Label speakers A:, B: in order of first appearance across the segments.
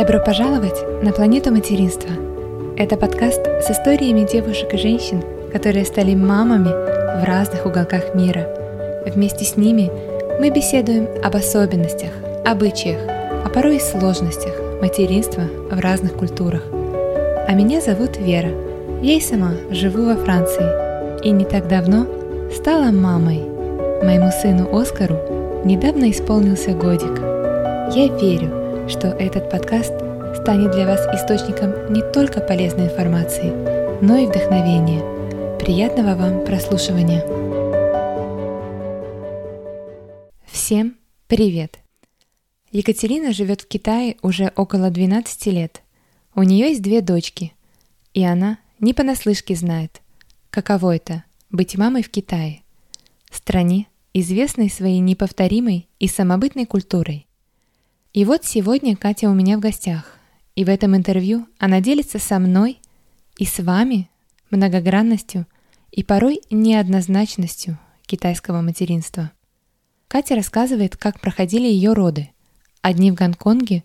A: Добро пожаловать на планету материнства. Это подкаст с историями девушек и женщин, которые стали мамами в разных уголках мира. Вместе с ними мы беседуем об особенностях, обычаях, а порой и сложностях материнства в разных культурах. А меня зовут Вера. Я и сама живу во Франции. И не так давно стала мамой. Моему сыну Оскару недавно исполнился годик. Я верю, что этот подкаст станет для вас источником не только полезной информации, но и вдохновения. Приятного вам прослушивания! Всем привет! Екатерина живет в Китае уже около 12 лет. У нее есть две дочки, и она не понаслышке знает, каково это – быть мамой в Китае, стране, известной своей неповторимой и самобытной культурой. И вот сегодня Катя у меня в гостях, и в этом интервью она делится со мной и с вами многогранностью и порой неоднозначностью китайского материнства. Катя рассказывает, как проходили ее роды. Одни в Гонконге,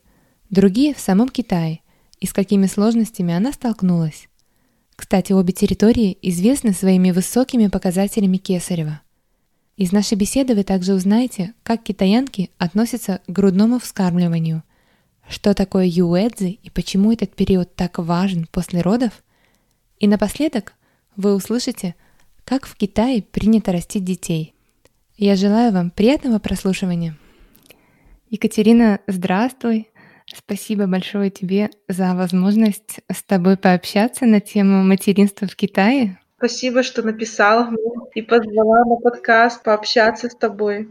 A: другие в самом Китае, и с какими сложностями она столкнулась. Кстати, обе территории известны своими высокими показателями Кесарева. Из нашей беседы вы также узнаете, как китаянки относятся к грудному вскармливанию, что такое юэдзи и почему этот период так важен после родов. И напоследок вы услышите, как в Китае принято растить детей. Я желаю вам приятного прослушивания. Екатерина, здравствуй. Спасибо большое тебе за возможность с тобой пообщаться на тему материнства в Китае.
B: Спасибо, что написала мне и позвала на подкаст пообщаться с тобой.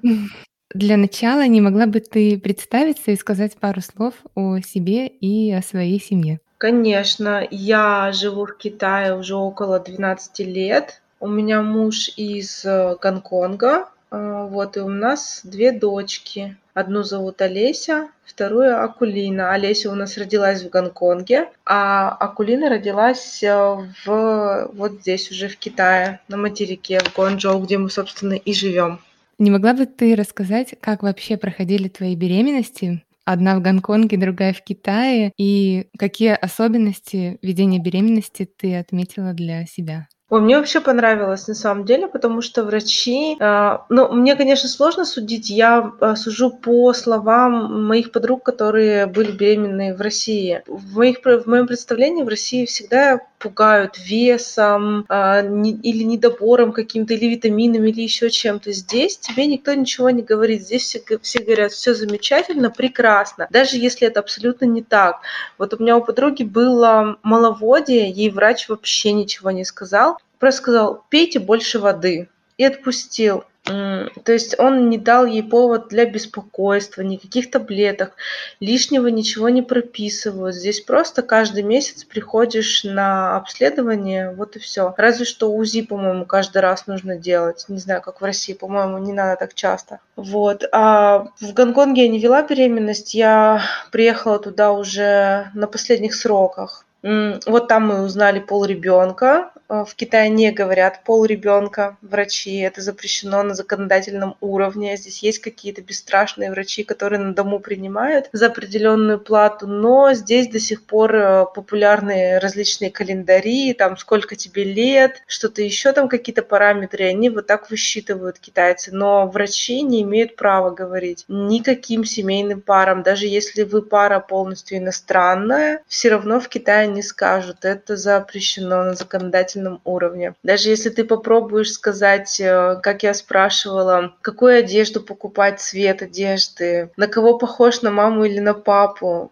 A: Для начала не могла бы ты представиться и сказать пару слов о себе и о своей семье?
B: Конечно, я живу в Китае уже около 12 лет. У меня муж из э, Гонконга, а, вот, и у нас две дочки. Одну зовут Олеся, вторую Акулина. Олеся у нас родилась в Гонконге, а Акулина родилась э, в, вот здесь уже в Китае, на материке, в Гуанчжоу, где мы, собственно, и живем.
A: Не могла бы ты рассказать, как вообще проходили твои беременности? Одна в Гонконге, другая в Китае. И какие особенности ведения беременности ты отметила для себя?
B: Ой, мне вообще понравилось на самом деле, потому что врачи, э, ну, мне, конечно, сложно судить, я э, сужу по словам моих подруг, которые были беременны в России. В, моих, в моем представлении в России всегда пугают весом э, не, или недобором каким-то, или витаминами, или еще чем-то. Здесь тебе никто ничего не говорит. Здесь все, все говорят, все замечательно, прекрасно, даже если это абсолютно не так. Вот у меня у подруги было маловодие, ей врач вообще ничего не сказал, просто сказал, пейте больше воды. И отпустил. То есть он не дал ей повод для беспокойства, никаких таблеток, лишнего ничего не прописывают. Здесь просто каждый месяц приходишь на обследование, вот и все. Разве что УЗИ, по-моему, каждый раз нужно делать. Не знаю, как в России, по-моему, не надо так часто. Вот. А в Гонконге я не вела беременность, я приехала туда уже на последних сроках. Вот там мы узнали пол ребенка. Э, в Китае не говорят пол ребенка врачи, это запрещено на законодательном уровне. Здесь есть какие-то бесстрашные врачи, которые на дому принимают за определенную плату, но здесь до сих пор э, популярны различные календари, там сколько тебе лет, что-то еще там какие-то параметры, они вот так высчитывают китайцы, но врачи не имеют права говорить никаким семейным парам, даже если вы пара полностью иностранная, все равно в Китае не скажут. Это запрещено на законодательном уровне. Даже если ты попробуешь сказать, э, как я спрашивала, какую одежду покупать, цвет одежды, на кого похож, на маму или на папу,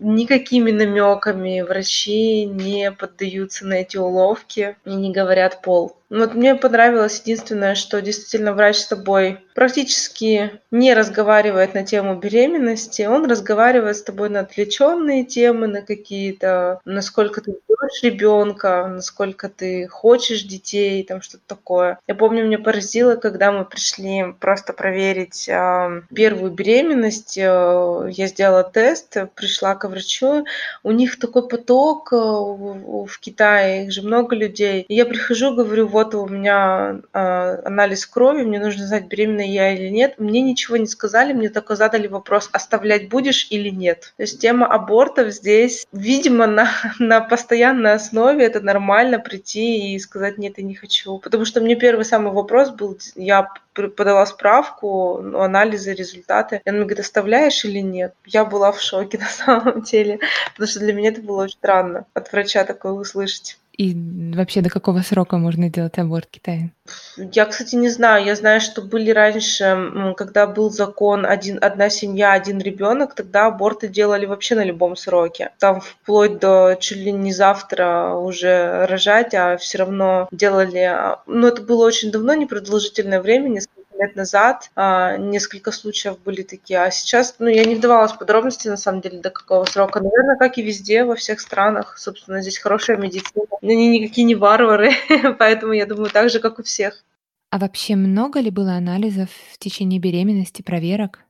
B: никакими намеками врачи не поддаются на эти уловки и не говорят пол. Вот мне понравилось единственное, что действительно врач с тобой практически не разговаривает на тему беременности, он разговаривает с тобой на отвлеченные темы, на какие-то, насколько ты ждешь ребенка, насколько ты хочешь детей, там что-то такое. Я помню, меня поразило, когда мы пришли просто проверить э, первую беременность, э, я сделала тест, пришла к врачу, у них такой поток э, в Китае, их же много людей. И я прихожу, говорю, вот вот у меня э, анализ крови, мне нужно знать, беременна я или нет. Мне ничего не сказали, мне только задали вопрос, оставлять будешь или нет. То есть тема абортов здесь, видимо, на, на постоянной основе это нормально прийти и сказать, нет, я не хочу. Потому что мне первый самый вопрос был, я подала справку, ну, анализы, результаты. И он мне говорит, оставляешь или нет? Я была в шоке на самом деле, потому что для меня это было очень странно от врача такое услышать.
A: И вообще до какого срока можно делать аборт в Китае?
B: Я, кстати, не знаю. Я знаю, что были раньше, когда был закон один, одна семья, один ребенок, тогда аборты делали вообще на любом сроке. Там вплоть до чуть ли не завтра уже рожать, а все равно делали... А, ну, это было очень давно, непродолжительное время, несколько лет назад а, несколько случаев были такие, а сейчас, ну, я не вдавалась в подробности, на самом деле, до какого срока. Наверное, как и везде, во всех странах, собственно, здесь хорошая медицина. Они никакие не варвары, поэтому я думаю, так же, как у всех.
A: А вообще много ли было анализов в течение беременности, проверок?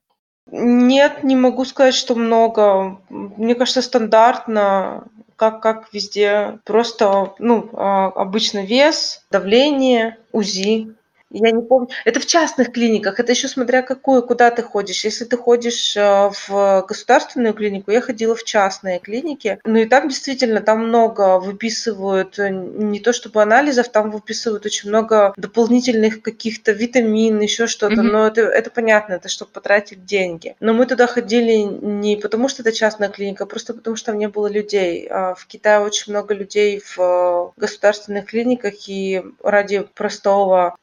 B: Нет, не могу сказать, что много. Мне кажется, стандартно, как, как везде. Просто, ну, а, обычно вес, давление, УЗИ. Я не помню. Это в частных клиниках. Это еще смотря какую, куда ты ходишь. Если ты ходишь э, в государственную клинику, я ходила в частные клиники. Ну и там действительно, там много выписывают, э, не то чтобы анализов, там выписывают очень много дополнительных каких-то витамин, еще что-то. Mm-hmm. Но это, это понятно, это чтобы потратить деньги. Но мы туда ходили не потому, что это частная клиника, а просто потому, что там не было людей. А в Китае очень много людей в э, государственных клиниках, и ради простого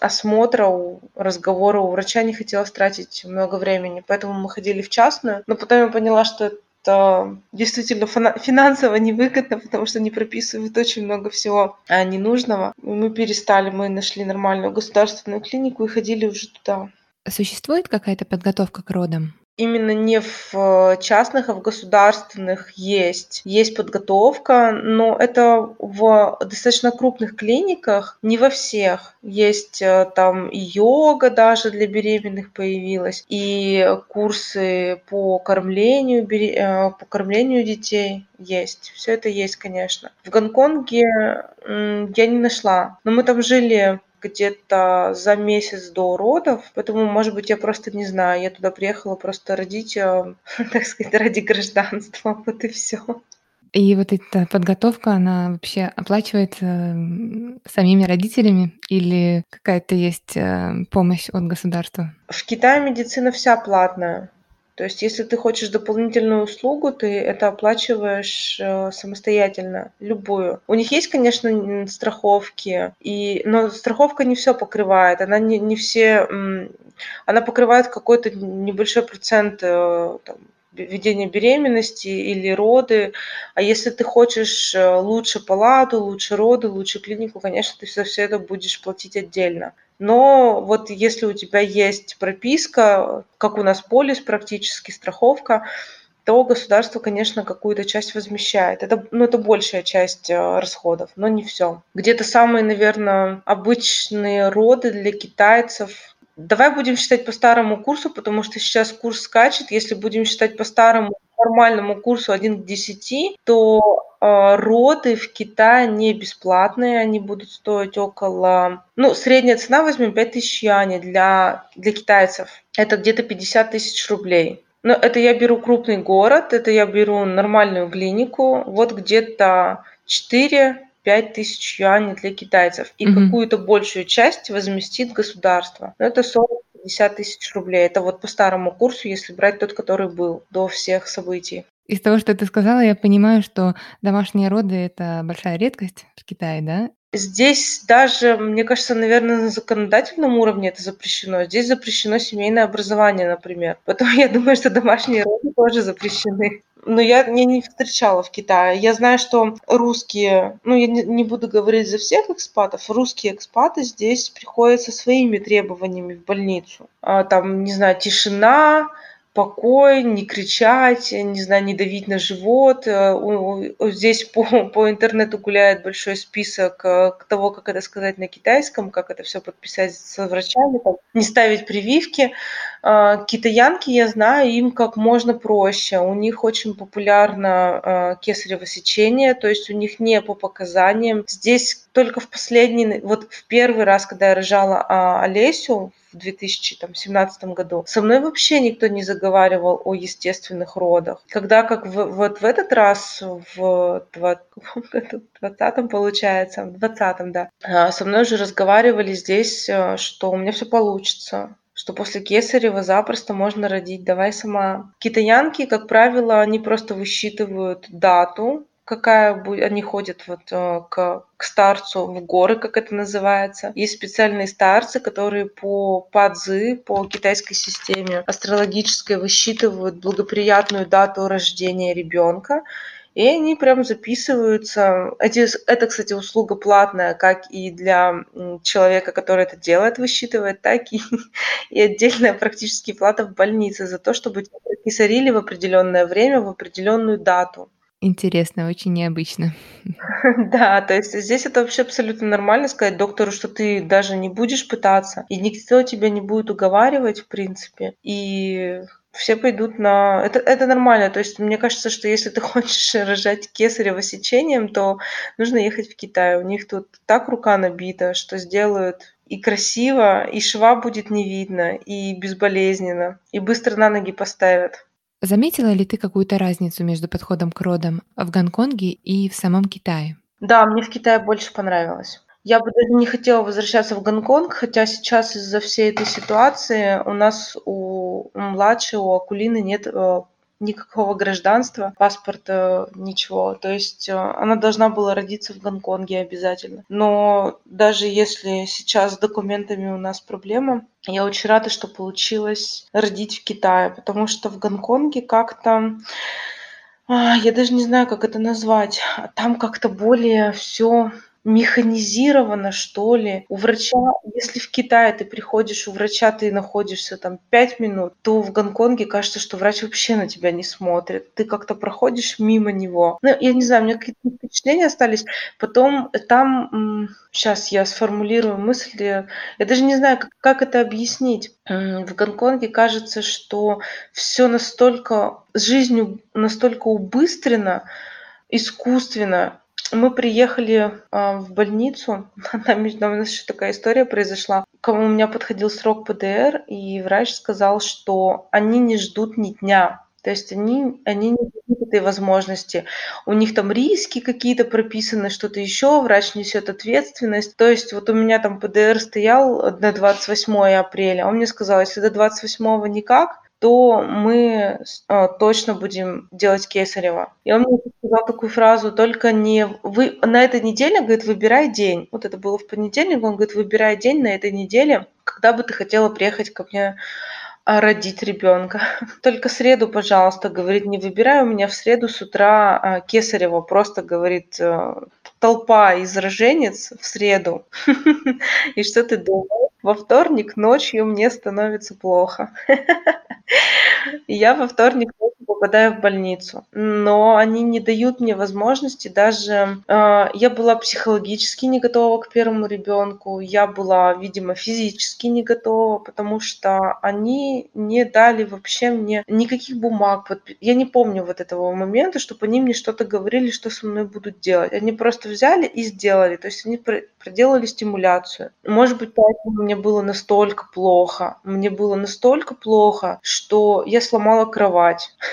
B: осмотра, у разговора у врача не хотелось тратить много времени, поэтому мы ходили в частную. Но потом я поняла, что это действительно финансово невыгодно, потому что они прописывают очень много всего а, ненужного. Мы перестали, мы нашли нормальную государственную клинику и ходили уже туда.
A: Существует какая-то подготовка к родам?
B: Именно не в э, частных, а в государственных есть. Есть подготовка, но это в достаточно крупных клиниках, не во всех. Есть э, там йога даже для беременных появилась, и курсы по кормлению, э, по кормлению детей есть. Все это есть, конечно. В Гонконге я не нашла, но мы там жили где-то за месяц до родов, поэтому, может быть, я просто не знаю, я туда приехала просто родить, э, так сказать, ради гражданства, вот и все.
A: И вот эта подготовка, она вообще оплачивается самими родителями или какая-то есть э, помощь от государства?
B: В Китае медицина вся платная. То есть, если ты хочешь дополнительную услугу, ты это оплачиваешь э, самостоятельно, любую. У них есть, конечно, страховки, и, но страховка не все покрывает. Она не, не все... Она покрывает какой-то небольшой процент э, там, ведения беременности или роды. А если ты хочешь э, лучше палату, лучше роды, лучше клинику, конечно, ты за все это будешь платить отдельно. Но вот если у тебя есть прописка, как у нас полис практически, страховка, то государство, конечно, какую-то часть возмещает. Это, ну, это большая часть э, расходов, но не все. Где-то самые, наверное, обычные роды для китайцев. Давай будем считать по старому курсу, потому что сейчас курс скачет. Если будем считать по старому нормальному курсу 1 к 10, то э, роды в Китае не бесплатные, они будут стоить около... Ну, средняя цена, возьмем 5000 юаней для, для китайцев. Это где-то 50 тысяч рублей. Но это я беру крупный город, это я беру нормальную клинику, вот где-то 4 5 тысяч юаней для китайцев. И mm-hmm. какую-то большую часть возместит государство. Но это 40 50 тысяч рублей. Это вот по старому курсу, если брать тот, который был до всех событий.
A: Из того, что ты сказала, я понимаю, что домашние роды – это большая редкость в Китае, да?
B: Здесь даже, мне кажется, наверное, на законодательном уровне это запрещено. Здесь запрещено семейное образование, например. Поэтому я думаю, что домашние роды тоже запрещены. Но я, я не встречала в Китае. Я знаю, что русские, ну я не, не буду говорить за всех экспатов, русские экспаты здесь приходят со своими требованиями в больницу. А, там, не знаю, тишина, покой, не кричать, не знаю, не давить на живот. Э, здесь по, по интернету гуляет большой список э, того, как это сказать на китайском, как это все подписать со врачами, там, не ставить прививки. А, китаянки, я знаю, им как можно проще. У них очень популярно а, кесарево сечение, то есть у них не по показаниям. Здесь только в последний, вот в первый раз, когда я рожала а, Олесю в 2017 году, со мной вообще никто не заговаривал о естественных родах. Когда как в, вот в этот раз, в 20 получается, в 20 да, со мной уже разговаривали здесь, что у меня все получится, что после кесарева запросто можно родить, давай сама. Китаянки, как правило, они просто высчитывают дату, какая будет, они ходят вот э, к, к старцу в горы, как это называется. Есть специальные старцы, которые по падзы, по китайской системе астрологической высчитывают благоприятную дату рождения ребенка и они прям записываются. Эти, это, кстати, услуга платная, как и для человека, который это делает, высчитывает, так и, и отдельная практически плата в больнице за то, чтобы тебя прокисарили в определенное время, в определенную дату.
A: Интересно, очень необычно.
B: Да, то есть здесь это вообще абсолютно нормально сказать доктору, что ты даже не будешь пытаться, и никто тебя не будет уговаривать, в принципе. И все пойдут на... Это, это нормально. То есть мне кажется, что если ты хочешь рожать кесарево сечением, то нужно ехать в Китай. У них тут так рука набита, что сделают и красиво, и шва будет не видно, и безболезненно, и быстро на ноги поставят.
A: Заметила ли ты какую-то разницу между подходом к родам в Гонконге и в самом Китае?
B: Да, мне в Китае больше понравилось. Я бы даже не хотела возвращаться в Гонконг, хотя сейчас из-за всей этой ситуации у нас у младшей, у Акулины нет э, никакого гражданства, паспорта, ничего. То есть э, она должна была родиться в Гонконге обязательно. Но даже если сейчас с документами у нас проблема, я очень рада, что получилось родить в Китае, потому что в Гонконге как-то а, я даже не знаю, как это назвать. Там как-то более все механизировано, что ли. У врача, если в Китае ты приходишь, у врача ты находишься там 5 минут, то в Гонконге кажется, что врач вообще на тебя не смотрит. Ты как-то проходишь мимо него. Ну, я не знаю, у меня какие-то впечатления остались. Потом там, сейчас я сформулирую мысли, я даже не знаю, как, как это объяснить. В Гонконге кажется, что все настолько, жизнью настолько убыстрено, искусственно, мы приехали а, в больницу, там, у нас еще такая история произошла. Кому у меня подходил срок ПДР, и врач сказал, что они не ждут ни дня. То есть они, они не дают этой возможности. У них там риски какие-то прописаны, что-то еще, врач несет ответственность. То есть вот у меня там ПДР стоял на 28 апреля, он мне сказал, если до 28 никак, то мы э, точно будем делать кесарево. И он мне сказал такую фразу, только не... Вы на этой неделе, говорит, выбирай день. Вот это было в понедельник, он говорит, выбирай день на этой неделе, когда бы ты хотела приехать ко мне а, родить ребенка. Только среду, пожалуйста, говорит, не выбирай у меня в среду с утра а, кесарево. Просто, говорит, э, толпа из роженец в среду. И что ты думаешь? Во вторник ночью мне становится плохо. И я во вторник попадаю в больницу. Но они не дают мне возможности даже... Э, я была психологически не готова к первому ребенку, я была, видимо, физически не готова, потому что они не дали вообще мне никаких бумаг. Я не помню вот этого момента, чтобы они мне что-то говорили, что со мной будут делать. Они просто взяли и сделали. То есть они проделали стимуляцию. Может быть, поэтому мне было настолько плохо. Мне было настолько плохо, что я сломала кровать.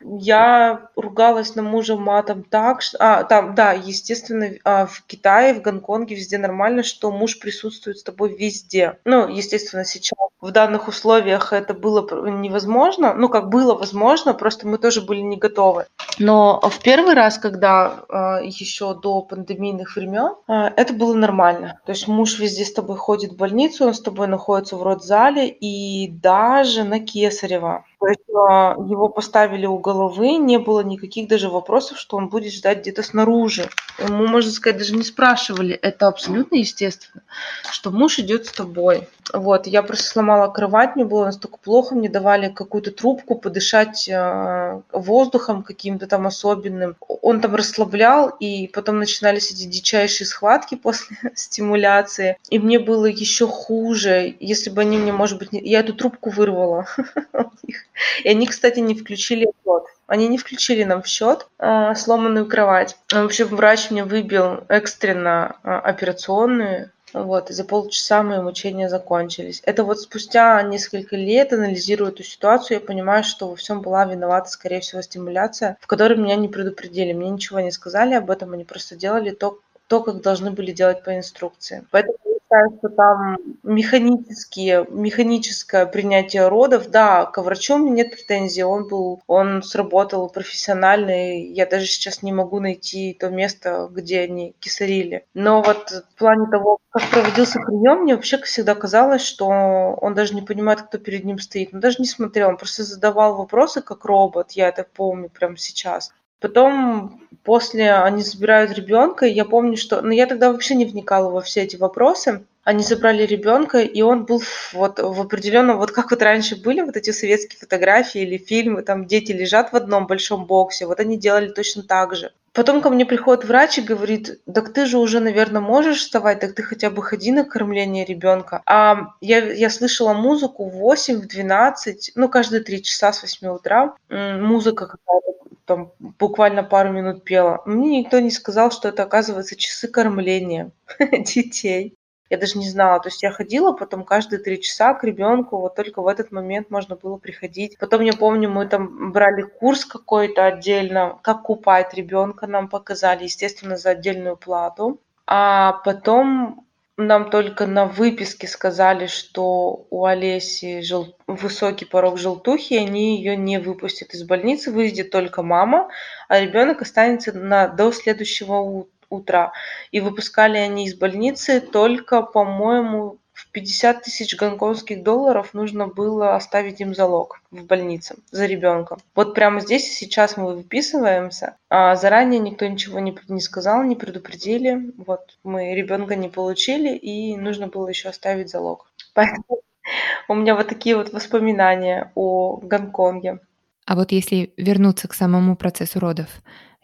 B: Я ругалась на мужа матом так, что... А, там, да, естественно, а, в Китае, в Гонконге везде нормально, что муж присутствует с тобой везде. Ну, естественно, сейчас в данных условиях это было невозможно. Ну, как было возможно, просто мы тоже были не готовы. Но в первый раз, когда а, еще до пандемийных времен, а, это было нормально. То есть муж везде с тобой ходит в больницу, он с тобой находится в родзале, и даже на Кесарева То есть а, его поставили у головы, не было никаких даже вопросов, что он будет ждать где-то снаружи. Ему, можно сказать, даже не спрашивали. Это абсолютно естественно, что муж идет с тобой. Вот, я просто сломала кровать, мне было настолько плохо, мне давали какую-то трубку подышать э, воздухом каким-то там особенным. Он там расслаблял, и потом начинались эти дичайшие схватки после стимуляции. И мне было еще хуже, если бы они мне, может быть, не... я эту трубку вырвала. И они, кстати, не включили счет. Они не включили нам в счет э, сломанную кровать. В общем, врач мне выбил экстренно э, операционную, вот, и за полчаса мои мучения закончились. Это вот спустя несколько лет, анализируя эту ситуацию, я понимаю, что во всем была виновата, скорее всего, стимуляция, в которой меня не предупредили. Мне ничего не сказали об этом, они просто делали то, то, как должны были делать по инструкции. Поэтому считаю, что там механические, механическое принятие родов, да, к врачу у меня нет претензий, он был, он сработал профессионально, и я даже сейчас не могу найти то место, где они кисарили. Но вот в плане того, как проводился прием, мне вообще всегда казалось, что он даже не понимает, кто перед ним стоит. Он даже не смотрел, он просто задавал вопросы как робот, я это помню прямо сейчас. Потом после они забирают ребенка, я помню, что... Ну, я тогда вообще не вникала во все эти вопросы. Они забрали ребенка, и он был вот в определенном, вот как вот раньше были вот эти советские фотографии или фильмы, там дети лежат в одном большом боксе, вот они делали точно так же. Потом ко мне приходит врач и говорит, так ты же уже, наверное, можешь вставать, так ты хотя бы ходи на кормление ребенка. А я, я слышала музыку в 8, в 12, ну, каждые три часа с 8 утра. Музыка какая-то там буквально пару минут пела. Мне никто не сказал, что это, оказывается, часы кормления детей. Я даже не знала. То есть я ходила потом каждые три часа к ребенку, вот только в этот момент можно было приходить. Потом я помню, мы там брали курс какой-то отдельно, как купать ребенка нам показали, естественно, за отдельную плату. А потом нам только на выписке сказали, что у Олеси жел... высокий порог желтухи, они ее не выпустят из больницы, выйдет только мама, а ребенок останется на... до следующего утра. И выпускали они из больницы только, по-моему, 50 тысяч гонконгских долларов нужно было оставить им залог в больнице за ребенком. Вот прямо здесь и сейчас мы выписываемся. А заранее никто ничего не, не сказал, не предупредили. Вот мы ребенка не получили, и нужно было еще оставить залог. Поэтому у меня вот такие вот воспоминания о Гонконге.
A: А вот если вернуться к самому процессу родов,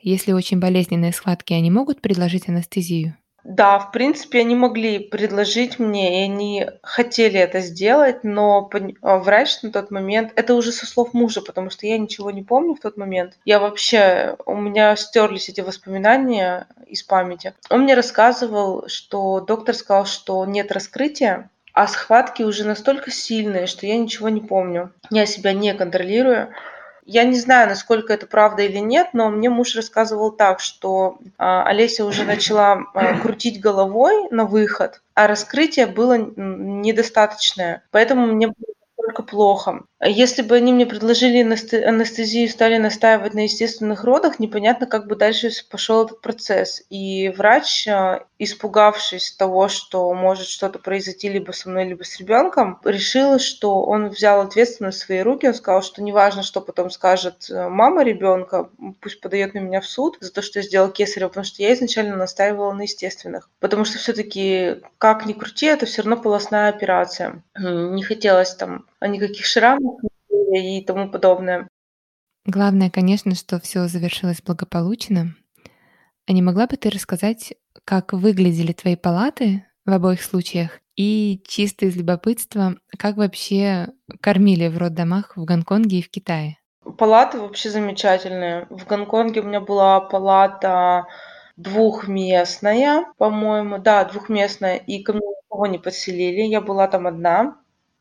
A: если очень болезненные схватки, они могут предложить анестезию?
B: Да, в принципе, они могли предложить мне, и они хотели это сделать, но а, врач на тот момент, это уже со слов мужа, потому что я ничего не помню в тот момент. Я вообще, у меня стерлись эти воспоминания из памяти. Он мне рассказывал, что доктор сказал, что нет раскрытия, а схватки уже настолько сильные, что я ничего не помню. Я себя не контролирую. Я не знаю, насколько это правда или нет, но мне муж рассказывал так, что а, Олеся уже начала а, крутить головой на выход, а раскрытие было недостаточное. Поэтому мне было только плохо. Если бы они мне предложили анестезию и стали настаивать на естественных родах, непонятно, как бы дальше пошел этот процесс. И врач, а, испугавшись того, что может что-то произойти либо со мной, либо с ребенком, решил, что он взял ответственность в свои руки. Он сказал, что неважно, что потом скажет э, мама ребенка, пусть подает на меня в суд за то, что я сделал кесарево, потому что я изначально настаивала на естественных. Потому что все-таки, как ни крути, это все равно полостная операция. Не хотелось там никаких шрамов, и тому подобное.
A: Главное, конечно, что все завершилось благополучно. А не могла бы ты рассказать, как выглядели твои палаты в обоих случаях? И чисто из любопытства, как вообще кормили в роддомах в Гонконге и в Китае?
B: Палаты вообще замечательные. В Гонконге у меня была палата двухместная, по-моему, да, двухместная, и ко мне никого не подселили, я была там одна.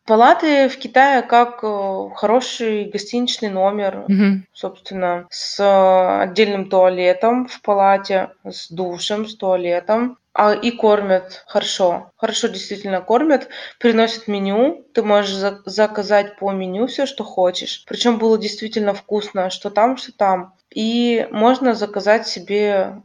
B: Палаты в Китае как э, хороший гостиничный номер,
A: Мгм.
B: собственно, с э, отдельным туалетом в палате, с душем, с туалетом. А, и кормят хорошо. Хорошо действительно кормят. Приносят меню. Ты можешь за- заказать по меню все, что хочешь. Причем было действительно вкусно, что там, что там. И можно заказать себе,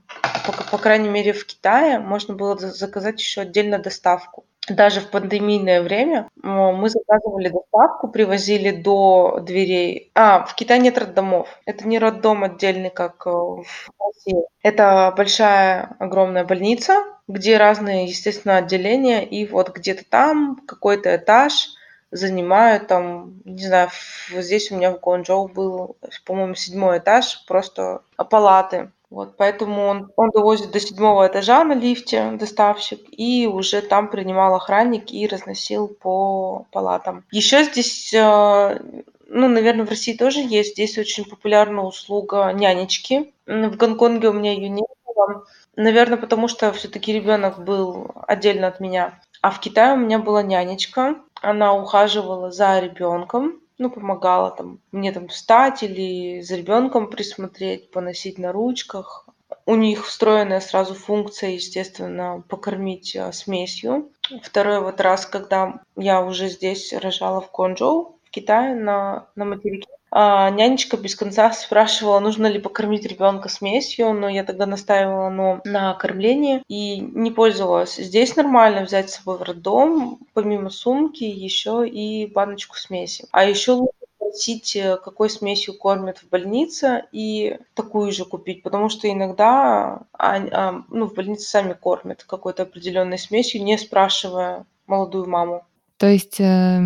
B: по, по крайней мере в Китае, можно было заказать еще отдельно доставку. Даже в пандемийное время мы заказывали доставку, привозили до дверей. А, в Китае нет роддомов. Это не роддом отдельный, как э, в России. Это большая, огромная больница, где разные, естественно, отделения, и вот где-то там какой-то этаж занимают там, не знаю, здесь у меня в Гуанчжоу был, по-моему, седьмой этаж, просто палаты. Вот, поэтому он, он довозит до седьмого этажа на лифте, доставщик, и уже там принимал охранник и разносил по палатам. Еще здесь, э, ну, наверное, в России тоже есть, здесь очень популярна услуга нянечки. В Гонконге у меня ее не было, наверное, потому что все-таки ребенок был отдельно от меня. А в Китае у меня была нянечка, она ухаживала за ребенком, ну, помогала там мне там встать или за ребенком присмотреть, поносить на ручках. У них встроенная сразу функция, естественно, покормить а, смесью. Второй вот раз, когда я уже здесь рожала в Конджоу, в Китае, на, на материке, нянечка без конца спрашивала, нужно ли покормить ребенка смесью, но я тогда настаивала но на кормлении и не пользовалась. Здесь нормально взять с собой в роддом, помимо сумки, еще и баночку смеси. А еще лучше спросить, э, какой смесью кормят в больнице, и такую же купить, потому что иногда а, а, ну, в больнице сами кормят какой-то определенной смесью, не спрашивая молодую маму.
A: То есть э,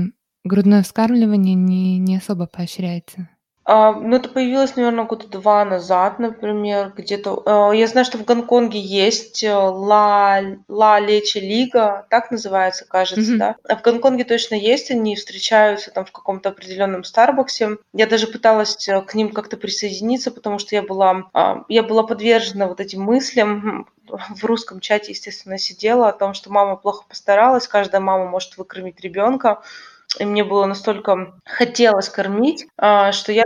A: Грудное вскармливание не, не особо поощряется.
B: А, ну, это появилось, наверное, года два назад, например, где-то. А, я знаю, что в Гонконге есть э, Ла, Ла Лечи Лига, так называется, кажется, mm-hmm. да. А в Гонконге точно есть, они встречаются там в каком-то определенном Старбаксе. Я даже пыталась э, к ним как-то присоединиться, потому что я была, а, я была подвержена вот этим мыслям, в русском чате, естественно, сидела о том, что мама плохо постаралась, каждая мама может выкормить ребенка и мне было настолько хотелось кормить, а, что я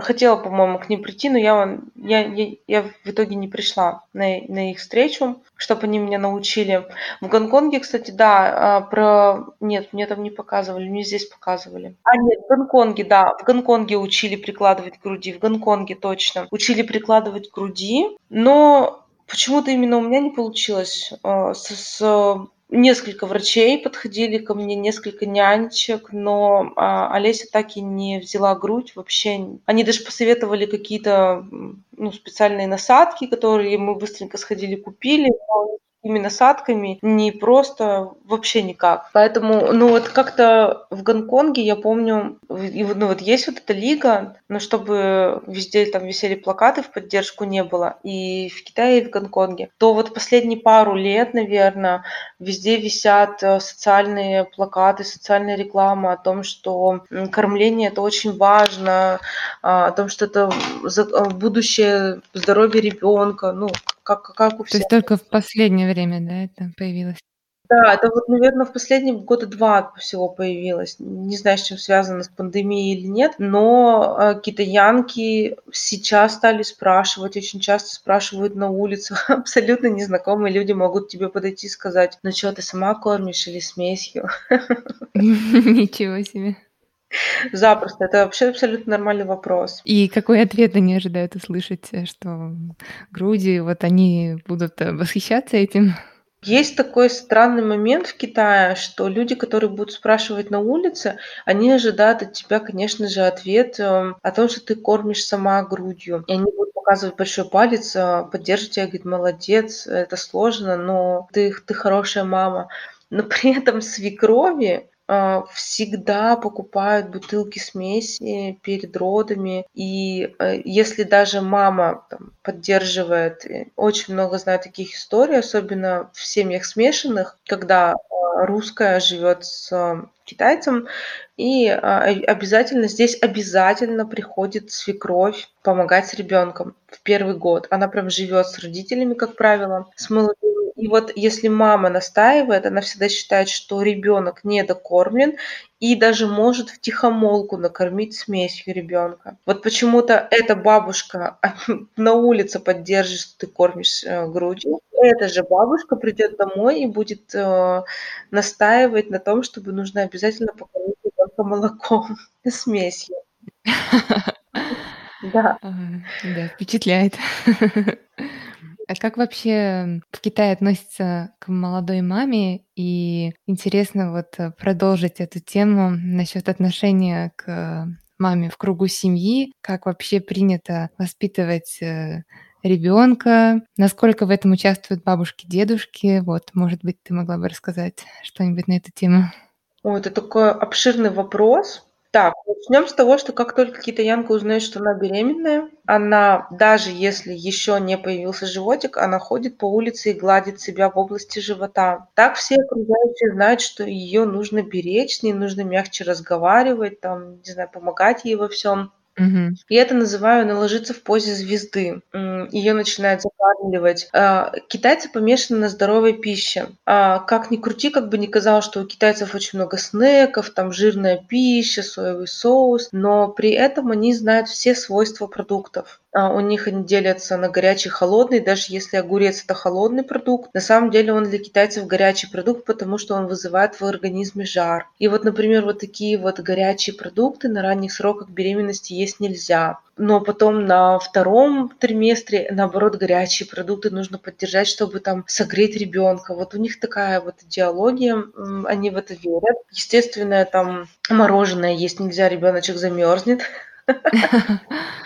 B: хотела, по-моему, к ним прийти, но я, я, я, я в итоге не пришла на, на их встречу, чтобы они меня научили. В Гонконге, кстати, да, а, про... Нет, мне там не показывали, мне здесь показывали. А, нет, в Гонконге, да, в Гонконге учили прикладывать к груди, в Гонконге точно. Учили прикладывать к груди, но почему-то именно у меня не получилось а, с, с Несколько врачей подходили ко мне, несколько нянечек, но а, Олеся так и не взяла грудь вообще. Они даже посоветовали какие-то ну, специальные насадки, которые мы быстренько сходили купили, но такими насадками не просто вообще никак. Поэтому, ну вот как-то в Гонконге, я помню, ну вот есть вот эта лига, но чтобы везде там висели плакаты в поддержку не было, и в Китае, и в Гонконге, то вот последние пару лет, наверное, везде висят э, социальные плакаты, социальная реклама о том, что кормление это очень важно, а, о том, что это э, будущее здоровье ребенка, ну, как, как у всех.
A: То есть только в последнее время, да, это появилось?
B: Да, это вот, наверное, в последние года два всего появилось. Не знаю, с чем связано, с пандемией или нет, но э, китаянки сейчас стали спрашивать, очень часто спрашивают на улицах. Абсолютно незнакомые люди могут тебе подойти и сказать, ну что, ты сама кормишь или смесью?
A: Ничего себе.
B: Запросто. Это вообще абсолютно нормальный вопрос.
A: И какой ответ они ожидают услышать, э, что груди, вот они будут э, восхищаться этим?
B: Есть такой странный момент в Китае, что люди, которые будут спрашивать на улице, они ожидают от тебя, конечно же, ответ эм, о том, что ты кормишь сама грудью. И они будут показывать большой палец, э, поддерживать тебя, говорит, молодец, это сложно, но ты, ты хорошая мама. Но при этом свекрови всегда покупают бутылки смеси перед родами. И э, если даже мама там, поддерживает, э, очень много знаю таких историй, особенно в семьях смешанных, когда а, русская живет с китайцем, и а, обязательно здесь обязательно приходит свекровь помогать с ребенком в первый год. Она прям живет с родителями, как правило, с молодыми и вот если мама настаивает, она всегда считает, что ребенок недокормлен и даже может в тихомолку накормить смесью ребенка. Вот почему-то эта бабушка на улице поддержит, что ты кормишь э, грудью. Эта же бабушка придет домой и будет э, настаивать на том, чтобы нужно обязательно покормить ребенка молоком смесью.
A: Да. Да, впечатляет. А как вообще в Китае относятся к молодой маме? И интересно вот э, продолжить эту тему насчет отношения к маме в кругу семьи, как вообще принято воспитывать э, ребенка, насколько в этом участвуют бабушки, дедушки. Вот, может быть, ты могла бы рассказать что-нибудь на эту тему.
B: Ой, это такой обширный вопрос. Так, начнем с того, что как только китаянка узнает, что она беременная, она, даже если еще не появился животик, она ходит по улице и гладит себя в области живота. Так все окружающие знают, что ее нужно беречь, с ней нужно мягче разговаривать, там, не знаю, помогать ей во всем. Мгм. Я это называю наложиться в позе звезды. Ее начинают закармливать. А, китайцы помешаны на здоровой пище. А, как ни крути, как бы ни казалось, что у китайцев очень много снеков, там жирная пища, соевый соус, но при этом они знают все свойства продуктов. А, у них они делятся на горячий и холодный. Даже если огурец это холодный продукт, на самом деле он для китайцев горячий продукт, потому что он вызывает в организме жар. И вот, например, вот такие вот горячие продукты на ранних сроках беременности есть нельзя. Но потом на втором триместре, наоборот, горячие продукты нужно поддержать, чтобы там согреть ребенка. Вот у них такая вот идеология, они в это верят. Естественно, там мороженое есть нельзя, ребеночек замерзнет.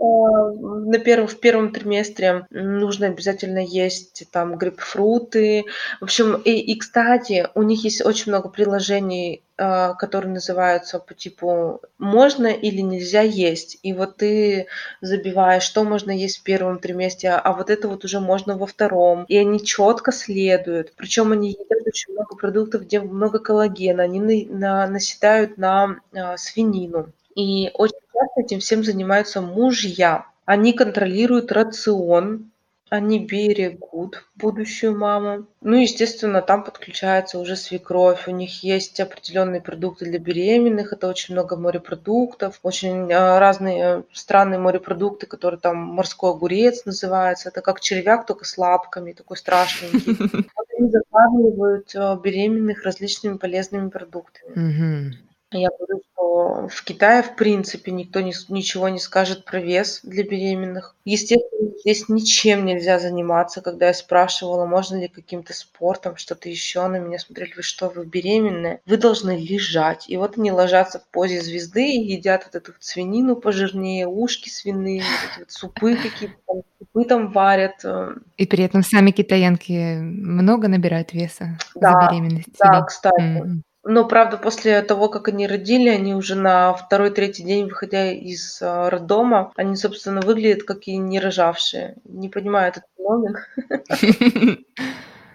B: Э, на первом, в первом триместре нужно обязательно есть там грейпфруты. В общем, и, и кстати, у них есть очень много приложений, э, которые называются по типу «можно или нельзя есть». И вот ты забиваешь, что можно есть в первом триместре, а вот это вот уже можно во втором. И они четко следуют. Причем они едят очень много продуктов, где много коллагена. Они на, на, наседают на а, свинину. И очень часто этим всем занимаются мужья. Они контролируют рацион, они берегут будущую маму. Ну, естественно, там подключается уже свекровь. У них есть определенные продукты для беременных. Это очень много морепродуктов, очень а, разные странные морепродукты, которые там морской огурец называется. Это как червяк, только с лапками, такой страшненький. Они закармливают а, беременных различными полезными продуктами. Я говорю, что в Китае, в принципе, никто ни, ничего не скажет про вес для беременных. Естественно, здесь ничем нельзя заниматься. Когда я спрашивала, можно ли каким-то спортом, что-то еще, на меня смотрели, вы что, вы беременная? Вы должны лежать. И вот они ложатся в позе звезды и едят вот эту вот свинину пожирнее, ушки свиные, вот эти вот супы какие-то, супы там варят. Э.
A: И при этом сами китаянки много набирают веса
B: да,
A: за беременность?
B: Да, или? кстати. Mm-hmm. Но, правда, после того, как они родили, они уже на второй-третий день, выходя из э, роддома, они, собственно, выглядят как и не рожавшие. Не понимаю этот феномен.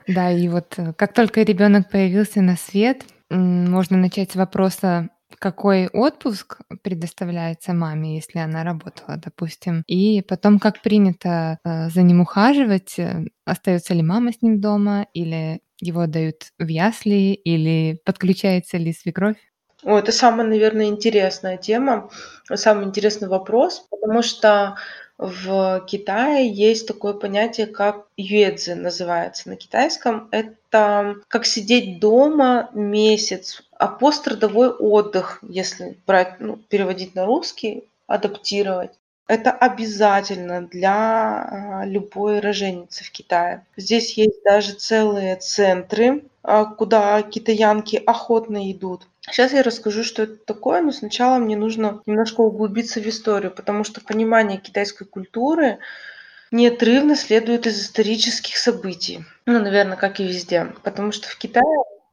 A: Да, и вот э, как только ребенок появился на свет, можно начать с вопроса, какой отпуск предоставляется маме, если она работала, допустим, и потом как принято э, за ним ухаживать, остается ли мама с ним дома или его отдают в ясли или подключается ли свекровь?
B: О, это самая, наверное, интересная тема, самый интересный вопрос, потому что в Китае есть такое понятие, как юэцзы называется на китайском. Это как сидеть дома месяц, а пострадовой отдых, если брать, ну, переводить на русский, адаптировать. Это обязательно для а, любой роженицы в Китае. Здесь есть даже целые центры, а, куда китаянки охотно идут. Сейчас я расскажу, что это такое, но сначала мне нужно немножко углубиться в историю, потому что понимание китайской культуры неотрывно следует из исторических событий. Ну, наверное, как и везде. Потому что в Китае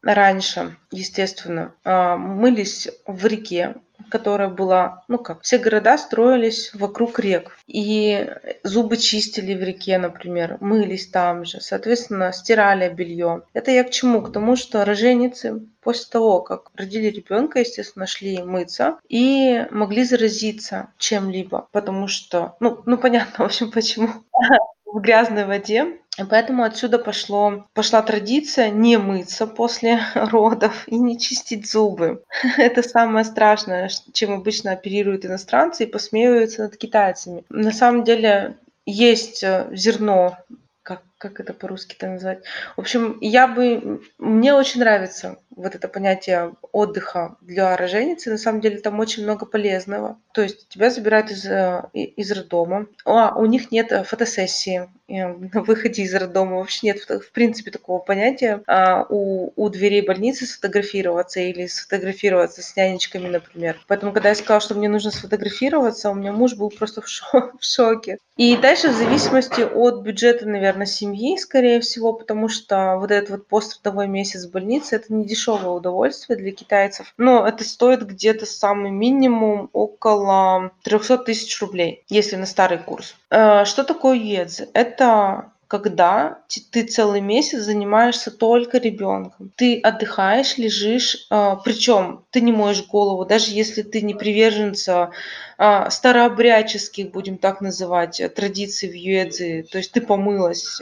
B: раньше, естественно, а, мылись в реке, которая была, ну как, все города строились вокруг рек. И зубы чистили в реке, например, мылись там же, соответственно, стирали белье. Это я к чему? К тому, что роженицы после того, как родили ребенка, естественно, шли мыться и могли заразиться чем-либо, потому что, ну, ну понятно, в общем, почему в грязной воде поэтому отсюда пошло, пошла традиция не мыться после родов и не чистить зубы. Это самое страшное, чем обычно оперируют иностранцы и посмеиваются над китайцами. На самом деле есть э, зерно как как это по-русски-то назвать? В общем, я бы... Мне очень нравится вот это понятие отдыха для роженицы. На самом деле там очень много полезного. То есть тебя забирают из, э, из роддома. А, у них нет э, фотосессии на выходе из роддома. Вообще нет, в принципе, такого понятия. А у, у дверей больницы сфотографироваться или сфотографироваться с нянечками, например. Поэтому, когда я сказала, что мне нужно сфотографироваться, у меня муж был просто в, шо- в шоке. И дальше в зависимости от бюджета, наверное, семьи, скорее всего, потому что вот этот вот пострадовой месяц в больнице – это не дешевое удовольствие для китайцев. Но это стоит где-то самый минимум около 300 тысяч рублей, если на старый курс. Э, что такое ЮЭДЗ? Это когда ты целый месяц занимаешься только ребенком. Ты отдыхаешь, лежишь, э, причем ты не моешь голову, даже если ты не приверженца э, старообрядческих, будем так называть, традиций в Юэдзи, то есть ты помылась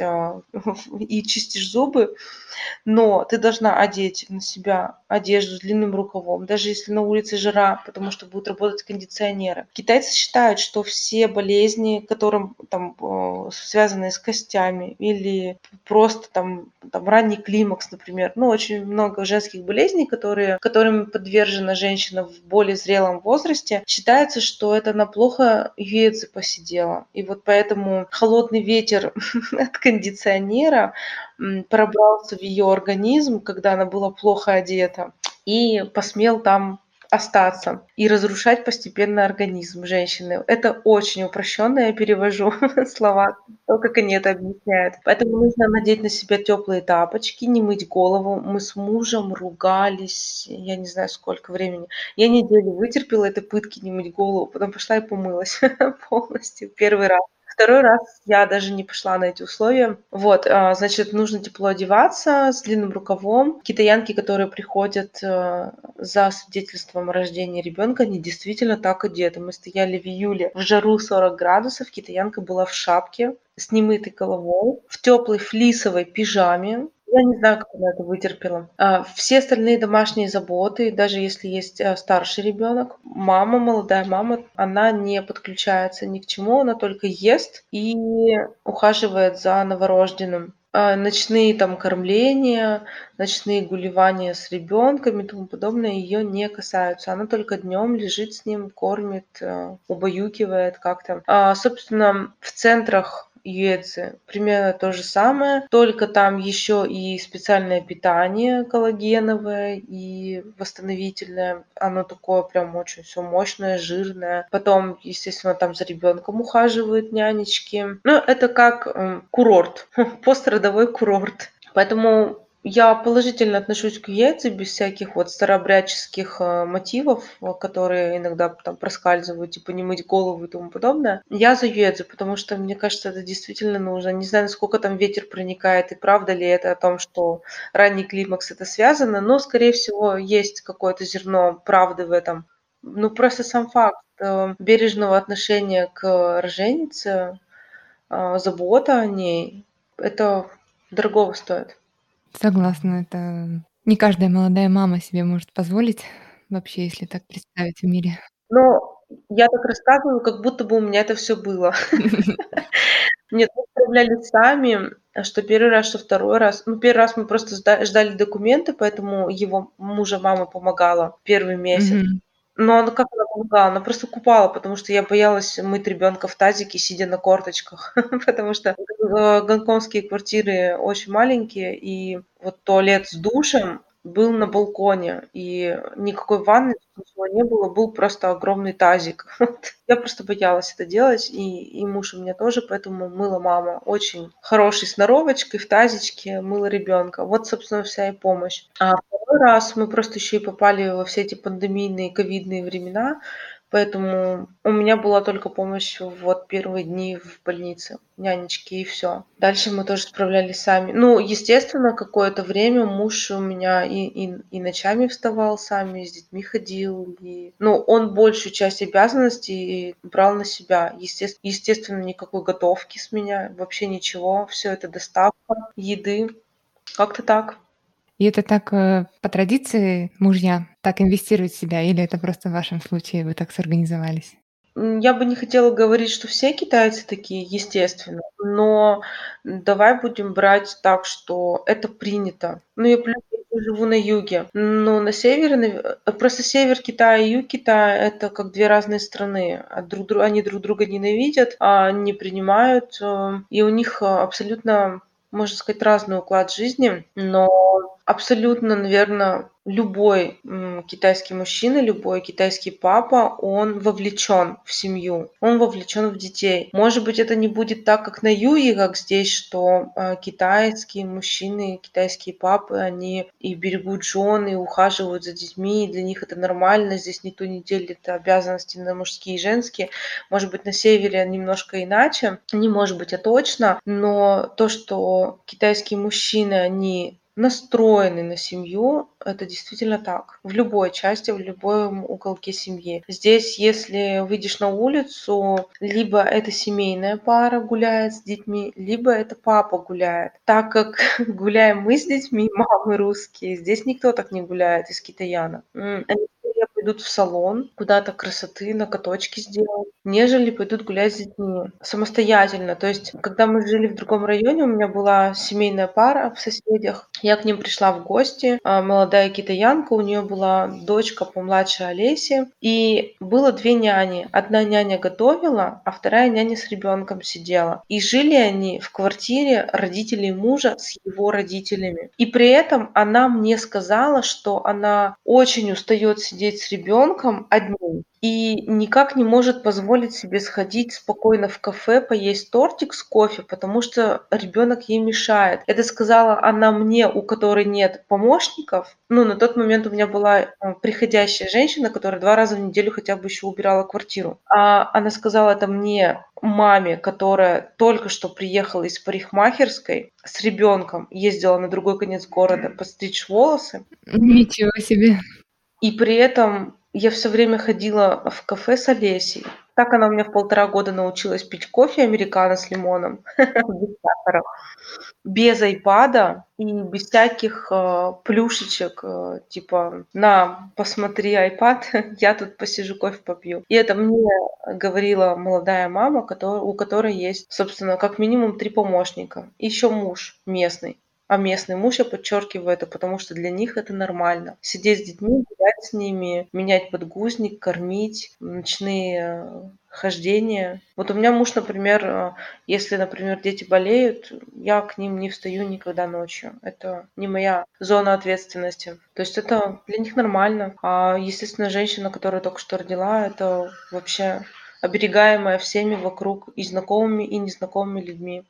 B: и чистишь зубы, но ты должна одеть на себя одежду с длинным рукавом, даже если на улице жара, потому что будут работать кондиционеры. Китайцы считают, что все болезни, которым там связанные с костями или просто там, там ранний климакс, например, ну очень много женских болезней, которые, которыми подвержена женщина в более зрелом возрасте, считается, что это она плохо юэцзы посидела. И вот поэтому холодный ветер от кондиционера пробрался в ее организм, когда она была плохо одета, и посмел там остаться и разрушать постепенно организм женщины. Это очень упрощенно, я перевожу слова, то, как они это объясняют. Поэтому нужно надеть на себя теплые тапочки, не мыть голову. Мы с мужем ругались, я не знаю, сколько времени. Я неделю вытерпела этой пытки не мыть голову, потом пошла и помылась полностью первый раз. Второй раз я даже не пошла на эти условия. Вот, а, значит, нужно тепло одеваться с длинным рукавом. Китаянки, которые приходят э, за свидетельством о рождении ребенка, они действительно так одеты. Мы стояли в июле в жару 40 градусов, китаянка была в шапке с немытой головой, в теплой флисовой пижаме, я не знаю, как она это вытерпела. А, все остальные домашние заботы, даже если есть а, старший ребенок, мама, молодая мама, она не подключается ни к чему, она только ест и ухаживает за новорожденным. А, ночные там кормления, ночные гулевания с ребенком и тому подобное ее не касаются. Она только днем лежит с ним, кормит, убаюкивает как-то. А, собственно, в центрах Юэци. Примерно то же самое, только там еще и специальное питание коллагеновое и восстановительное. Оно такое прям очень все мощное, жирное. Потом, естественно, там за ребенком ухаживают нянечки. Ну, это как курорт, пострадовой курорт. Поэтому я положительно отношусь к яйцам без всяких вот старообрядческих э, мотивов, э, которые иногда там проскальзывают, типа не мыть голову и тому подобное. Я за юэдзу, потому что мне кажется, это действительно нужно. Не знаю, насколько там ветер проникает и правда ли это о том, что ранний климакс это связано, но, скорее всего, есть какое-то зерно правды в этом. Ну, просто сам факт э, бережного отношения к роженице, забота о ней, это дорогого стоит.
A: Согласна, это не каждая молодая мама себе может позволить вообще, если так представить в мире.
B: Но я так рассказываю, как будто бы у меня это все было. Нет, мы справлялись сами, что первый раз, что второй раз. Ну, первый раз мы просто ждали документы, поэтому его мужа мама помогала первый месяц. Но она как она помогала? Она просто купала, потому что я боялась мыть ребенка в тазике, сидя на корточках, потому что э, гонконгские квартиры очень маленькие, и вот туалет с душем был на балконе, и никакой ванны ничего не было, был просто огромный тазик. Я просто боялась это делать, и, и муж у меня тоже, поэтому мыла мама. Очень хорошей сноровочкой в тазичке мыла ребенка. Вот, собственно, вся и помощь. А второй раз мы просто еще и попали во все эти пандемийные, ковидные времена, Поэтому у меня была только помощь вот первые дни в больнице, нянечки и все. Дальше мы тоже справлялись сами. Ну, естественно, какое-то время муж у меня и, и, и ночами вставал сами, с детьми ходил. И... Ну, он большую часть обязанностей брал на себя. Естественно, естественно, никакой готовки с меня, вообще ничего. Все это доставка еды. Как-то так.
A: И это так э, по традиции мужья так инвестируют в себя, или это просто в вашем случае вы так сорганизовались?
B: я бы не хотела говорить, что все китайцы такие, естественно, но давай будем брать так, что это принято. Ну, я плюс живу на юге, но на севере, просто север Китая и юг Китая – это как две разные страны. Они друг друга ненавидят, а не принимают, э, и у них абсолютно можно сказать, разный уклад жизни, но абсолютно, наверное, любой китайский мужчина, любой китайский папа, он вовлечен в семью, он вовлечен в детей. Может быть, это не будет так, как на юге, как здесь, что э, китайские мужчины, китайские папы, они и берегут жены, и ухаживают за детьми, и для них это нормально, здесь никто не делит обязанности на мужские и женские. Может быть, на севере немножко иначе, не может быть, а точно, но то, что китайские мужчины, они настроены на семью, это действительно так. В любой части, в любом уголке семьи. Здесь, если выйдешь на улицу, либо это семейная пара гуляет с детьми, либо это папа гуляет. Так как гуляем мы с детьми, мамы русские, здесь никто так не гуляет из китаянок. Они пойдут в салон, куда-то красоты, на каточки сделать, нежели пойдут гулять с детьми самостоятельно. То есть, когда мы жили в другом районе, у меня была семейная пара в соседях. Я к ним пришла в гости, а, молодая китаянка, у нее была дочка помладше Олеси, и было две няни. Одна няня готовила, а вторая няня с ребенком сидела. И жили они в квартире родителей мужа с его родителями. И при этом она мне сказала, что она очень устает сидеть с ребенком одним и никак не может позволить себе сходить спокойно в кафе, поесть тортик с кофе, потому что ребенок ей мешает. Это сказала она мне, у которой нет помощников. Ну, на тот момент у меня была э, приходящая женщина, которая два раза в неделю хотя бы еще убирала квартиру. А она сказала это мне, маме, которая только что приехала из парикмахерской с ребенком, ездила на другой конец города постричь волосы.
A: Ничего себе.
B: И при этом я все время ходила в кафе с Олесей. Так она у меня в полтора года научилась пить кофе американо с лимоном, без сахара, без айпада и без всяких э, плюшечек, э, типа «на, посмотри айпад, я тут посижу, кофе попью». И это мне говорила молодая мама, который, у которой есть, собственно, как минимум три помощника. Еще муж местный. А местный муж, я подчеркиваю это, потому что для них это нормально. Сидеть с детьми, гулять с ними, менять подгузник, кормить, ночные э, хождения. Вот у меня муж, например, э, если, например, дети болеют, я к ним не встаю никогда ночью. Это не моя зона ответственности. То есть это для них нормально. А, естественно, женщина, которая только что родила, это вообще оберегаемая всеми вокруг и знакомыми, и незнакомыми людьми.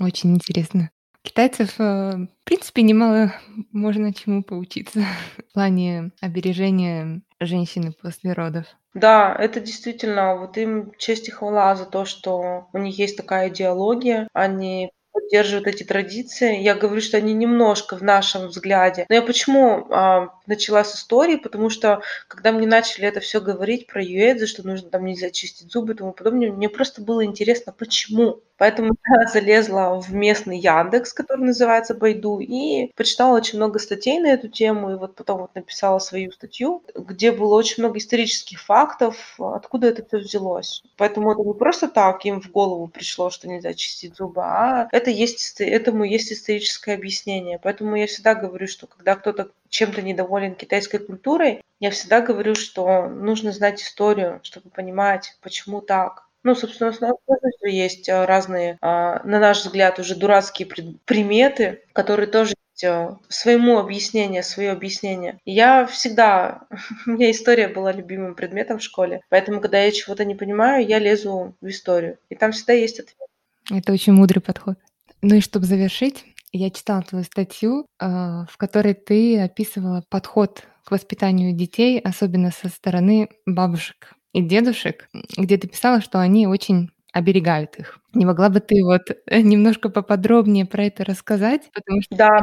A: Очень интересно китайцев, э, в принципе, немало можно чему поучиться в плане обережения женщины после родов.
B: Да, это действительно, вот им честь и хвала за то, что у них есть такая идеология, они поддерживают эти традиции. Я говорю, что они немножко в нашем взгляде. Но я почему а, начала с истории? Потому что когда мне начали это все говорить про юэдзы, что нужно там нельзя чистить зубы и тому подобное, мне просто было интересно, почему. Поэтому я залезла в местный Яндекс, который называется Байду, и почитала очень много статей на эту тему, и вот потом вот написала свою статью, где было очень много исторических фактов, откуда это все взялось. Поэтому это не просто так им в голову пришло, что нельзя чистить зубы, а это есть, этому есть историческое объяснение. Поэтому я всегда говорю, что когда кто-то чем-то недоволен китайской культурой, я всегда говорю, что нужно знать историю, чтобы понимать, почему так. Ну, собственно, у нас есть а, разные, а, на наш взгляд, уже дурацкие приметы, которые тоже а, своему объяснение, свое объяснение. Я всегда, у меня история была любимым предметом в школе, поэтому, когда я чего-то не понимаю, я лезу в историю, и там всегда есть ответ.
A: Это очень мудрый подход. Ну и чтобы завершить, я читала твою статью, в которой ты описывала подход к воспитанию детей, особенно со стороны бабушек и дедушек, где ты писала, что они очень оберегают их. Не могла бы ты вот немножко поподробнее про это рассказать?
B: Потому что... Да,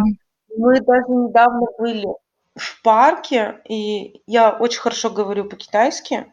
B: мы даже недавно были в парке, и я очень хорошо говорю по-китайски,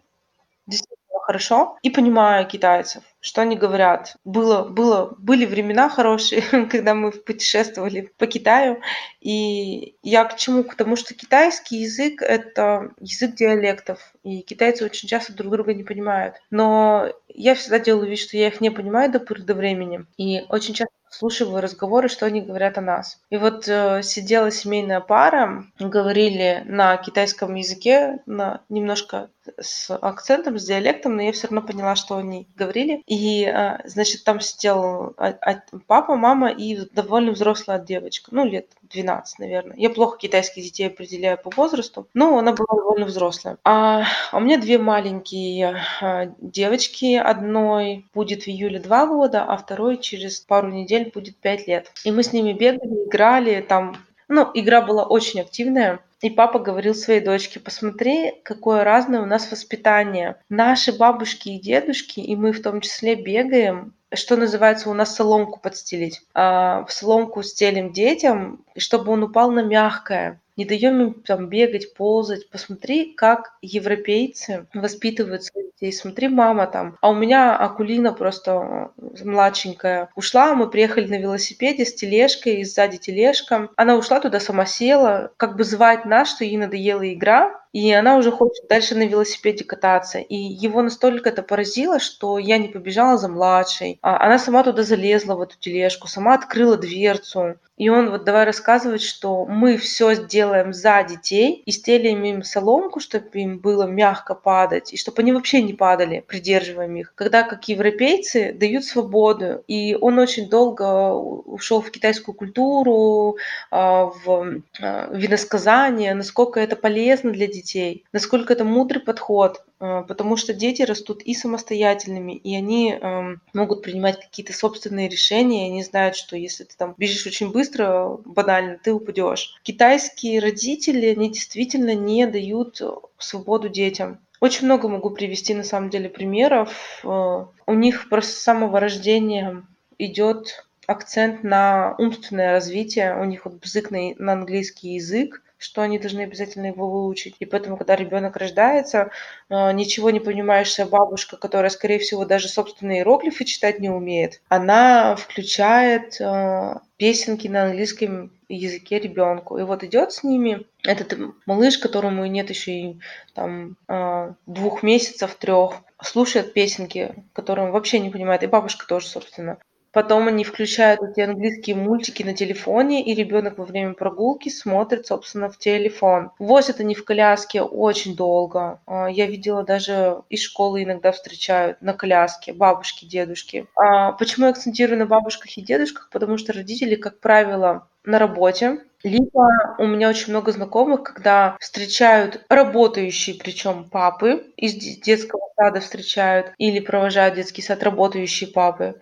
B: действительно хорошо, и понимаю китайцев. Что они говорят. Было, было, были времена хорошие, когда мы путешествовали по Китаю, и я к чему? К тому, что китайский язык — это язык диалектов, и китайцы очень часто друг друга не понимают. Но я всегда делаю вид, что я их не понимаю до поры до времени, и очень часто слушаю разговоры, что они говорят о нас. И вот э, сидела семейная пара, говорили на китайском языке, на немножко с акцентом, с диалектом, но я все равно поняла, что они говорили. И, э, значит, там сидел а, а, папа, мама и довольно взрослая девочка, ну, лет 12, наверное. Я плохо китайских детей определяю по возрасту, но она была довольно взрослая. А, а у меня две маленькие а, девочки. Одной будет в июле два года, а второй через пару недель будет пять лет. И мы с ними бегали, играли, там ну, игра была очень активная. И папа говорил своей дочке, посмотри, какое разное у нас воспитание. Наши бабушки и дедушки, и мы в том числе бегаем, что называется, у нас соломку подстелить. А, соломку стелим детям, чтобы он упал на мягкое не даем им там бегать, ползать. Посмотри, как европейцы воспитывают своих детей. Смотри, мама там. А у меня Акулина просто э, младшенькая ушла, мы приехали на велосипеде с тележкой, и сзади тележка. Она ушла туда, сама села, как бы звать нас, что ей надоела игра, и она уже хочет дальше на велосипеде кататься. И его настолько это поразило, что я не побежала за младшей. А она сама туда залезла, в эту тележку, сама открыла дверцу. И он вот давай рассказывать, что мы все сделаем за детей и стелим им соломку, чтобы им было мягко падать, и чтобы они вообще не падали, придерживаем их. Когда как европейцы дают свободу. И он очень долго ушел в китайскую культуру, а, в а, виносказание, насколько это полезно для детей, насколько это мудрый подход. А, потому что дети растут и самостоятельными, и они э, могут принимать какие-то собственные решения, и они знают, что если ты там бежишь очень быстро, банально, ты упадешь. Китайские родители, они действительно не дают свободу детям. Очень много могу привести на самом деле примеров. Э, у них просто с самого рождения идет акцент на умственное развитие, у них вот бзык на английский язык, что они должны обязательно его выучить. И поэтому, когда ребенок рождается, э, ничего не понимающая бабушка, которая, скорее всего, даже собственные иероглифы читать не умеет, она включает э, песенки на английском языке ребенку. И вот идет с ними этот малыш, которому нет еще и там э, двух месяцев, трех, слушает песенки, которые он вообще не понимает, и бабушка тоже, собственно. Потом они включают эти английские мультики на телефоне, и ребенок во время прогулки смотрит, собственно, в телефон. Возят они в коляске очень долго. А, я видела даже из школы иногда встречают на коляске бабушки, дедушки. А, почему я акцентирую на бабушках и дедушках? Потому что родители, как правило, на работе, либо у меня очень много знакомых, когда встречают работающие, причем папы из детского сада встречают или провожают детский сад работающие папы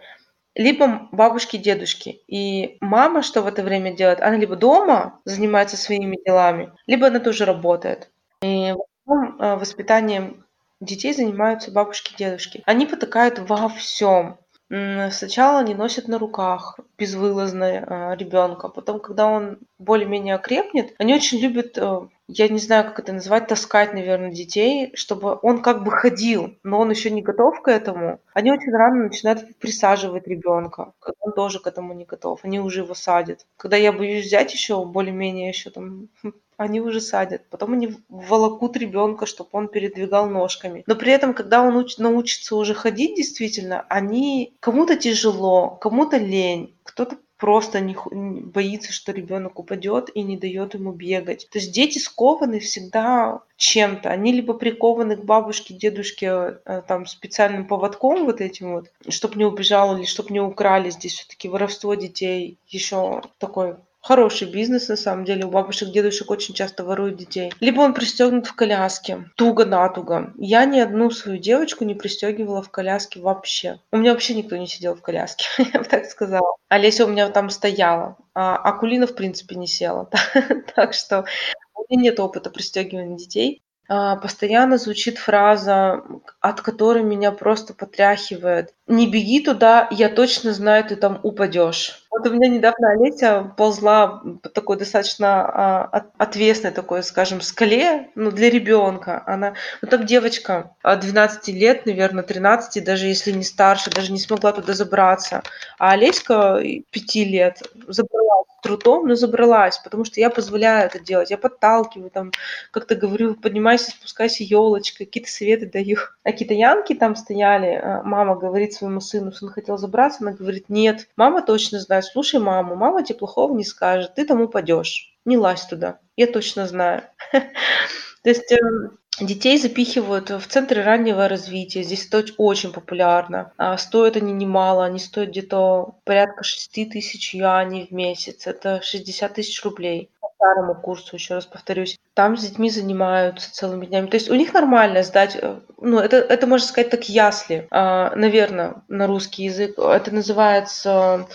B: либо бабушки, дедушки. И мама что в это время делает? Она либо дома занимается своими делами, либо она тоже работает. И э, воспитанием детей занимаются бабушки, дедушки. Они потакают во всем. Сначала они носят на руках безвылазно э, ребенка, потом, когда он более-менее окрепнет, они очень любят э, я не знаю, как это назвать, таскать, наверное, детей, чтобы он как бы ходил, но он еще не готов к этому. Они очень рано начинают присаживать ребенка, он тоже к этому не готов. Они уже его садят. Когда я боюсь взять еще более-менее еще там они уже садят. Потом они волокут ребенка, чтобы он передвигал ножками. Но при этом, когда он уч- научится уже ходить, действительно, они кому-то тяжело, кому-то лень, кто-то просто не, боится, что ребенок упадет и не дает ему бегать. То есть дети скованы всегда чем-то. Они либо прикованы к бабушке, дедушке э, там специальным поводком вот этим вот, чтобы не убежал или чтобы не украли. Здесь все-таки воровство детей еще такой Хороший бизнес, на самом деле. У бабушек, дедушек очень часто воруют детей. Либо он пристегнут в коляске. Туго-натуго. Я ни одну свою девочку не пристегивала в коляске вообще. У меня вообще никто не сидел в коляске, я бы так сказала. Олеся у меня там стояла. А Акулина, в принципе, не села. так что у меня нет опыта пристегивания детей. А, постоянно звучит фраза, от которой меня просто потряхивает. Не беги туда, я точно знаю, ты там упадешь. Вот у меня недавно Олеся ползла по такой достаточно а, отвесной такой, скажем, скале, ну, для ребенка. Она, ну, там девочка 12 лет, наверное, 13, даже если не старше, даже не смогла туда забраться. А Олеська 5 лет забралась трудом, но забралась, потому что я позволяю это делать. Я подталкиваю, там, как-то говорю, поднимайся, спускайся елочкой, какие-то советы даю. А китаянки там стояли, а, мама говорит своему сыну, сын хотел забраться, она говорит, нет, мама точно знает, слушай маму, мама тебе плохого не скажет, ты там упадешь, не лазь туда, я точно знаю. То есть эм, Детей запихивают в центры раннего развития. Здесь это очень популярно. А стоят они немало. Они стоят где-то порядка 6 тысяч юаней в месяц. Это 60 тысяч рублей старому курсу, еще раз повторюсь. Там с детьми занимаются целыми днями. То есть у них нормально сдать, э, ну, это, это можно сказать так ясли, а, наверное, на русский язык. Это называется